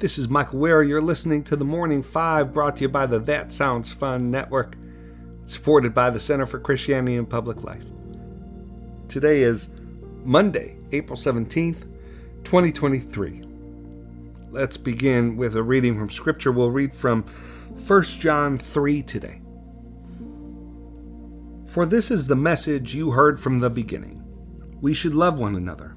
This is Michael Wear. You're listening to the Morning Five, brought to you by the That Sounds Fun Network, supported by the Center for Christianity and Public Life. Today is Monday, April 17th, 2023. Let's begin with a reading from Scripture. We'll read from 1 John 3 today. For this is the message you heard from the beginning. We should love one another.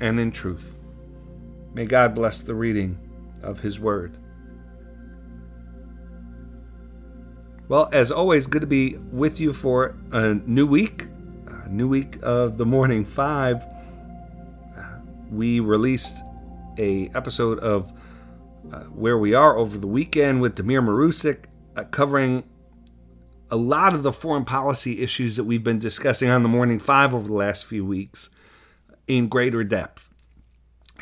and in truth. May God bless the reading of His Word. Well, as always, good to be with you for a new week, a new week of the Morning Five. We released a episode of uh, Wear We Are over the weekend with Damir Marusic, uh, covering a lot of the foreign policy issues that we've been discussing on the Morning Five over the last few weeks in greater depth.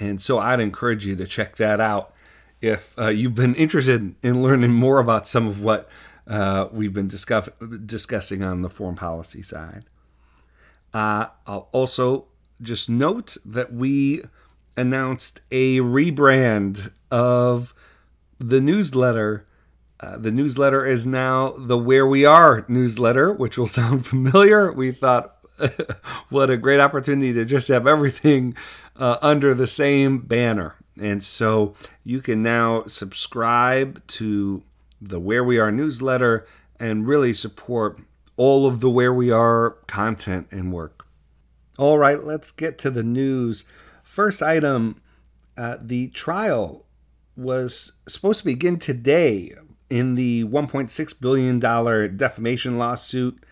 And so I'd encourage you to check that out if uh, you've been interested in learning more about some of what uh, we've been discuss- discussing on the foreign policy side. Uh, I'll also just note that we announced a rebrand of the newsletter. Uh, the newsletter is now the Wear We Are newsletter, which will sound familiar. We thought what a great opportunity to just have everything uh, under the same banner. And so you can now subscribe to the Wear We Are newsletter and really support all of the Wear We Are content and work. All right, let's get to the news. First item uh, the trial was supposed to begin today in the $1.6 billion defamation lawsuit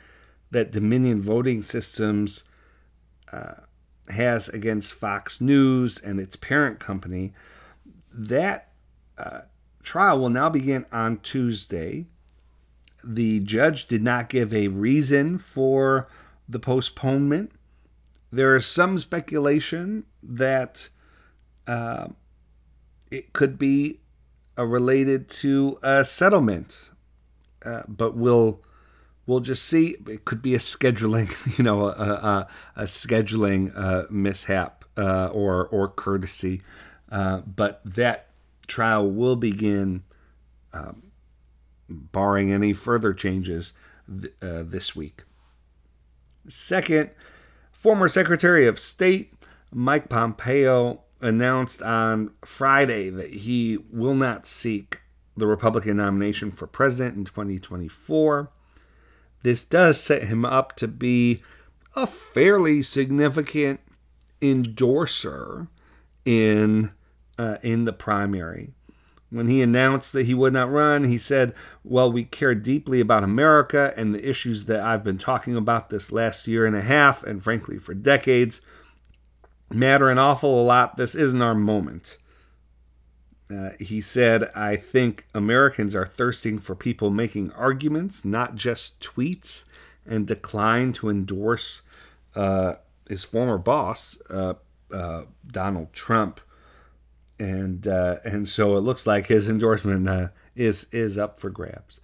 that Dominion Voting Systems uh, has against Fox News and its parent company. That uh, trial will now begin on Tuesday. The judge did not give a reason for the postponement. There is some speculation that uh, it could be uh, related to a settlement, uh, but we'll we'll just see. It could be a scheduling, you know, a, a, a scheduling uh, mishap uh, or or courtesy, uh, but that trial will begin, um, barring any further changes, th- uh, this week. Second, former Secretary of State Mike Pompeo announced on Friday that he will not seek the Republican nomination for president in 2024 this does set him up to be a fairly significant endorser in uh, in the primary. When he announced that he would not run, he said, "Well, we care deeply about America and the issues that I've been talking about this last year and a half, and frankly for decades, matter an awful lot. This isn't our moment." Uh, he said, I think Americans are thirsting for people making arguments, not just tweets, and decline to endorse uh, his former boss, uh, uh Donald Trump. And uh, and so it looks like his endorsement uh, is is up for grabs.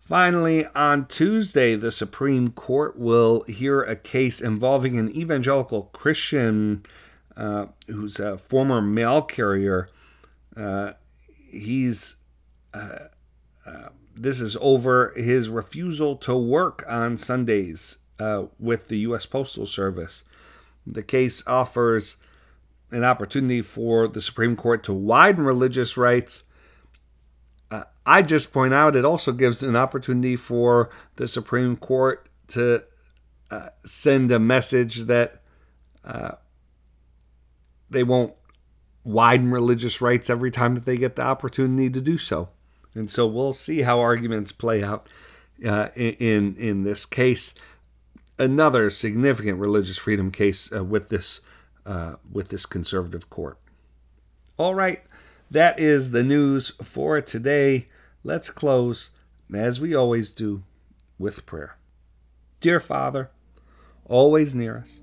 Finally, on Tuesday, the Supreme Court will hear a case involving an evangelical Christian uh, who's a former mail carrier. Uh, he's uh, uh, this is over his refusal to work on Sundays uh, with the U.S. Postal Service. The case offers an opportunity for the Supreme Court to widen religious rights. I just point out it also gives an opportunity for the Supreme Court to uh, send a message that uh, they won't widen religious rights every time that they get the opportunity to do so. And so we'll see how arguments play out uh, in in this case. Another significant religious freedom case uh, with this uh, with this conservative court. All right, that is the news for today. Let's close, as we always do, with prayer. Dear Father, always near us,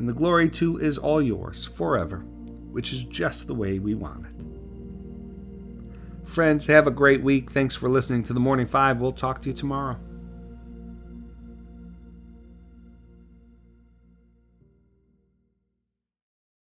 and the glory too is all yours forever, which is just the way we want it. Friends, have a great week. Thanks for listening to the Morning Five. We'll talk to you tomorrow.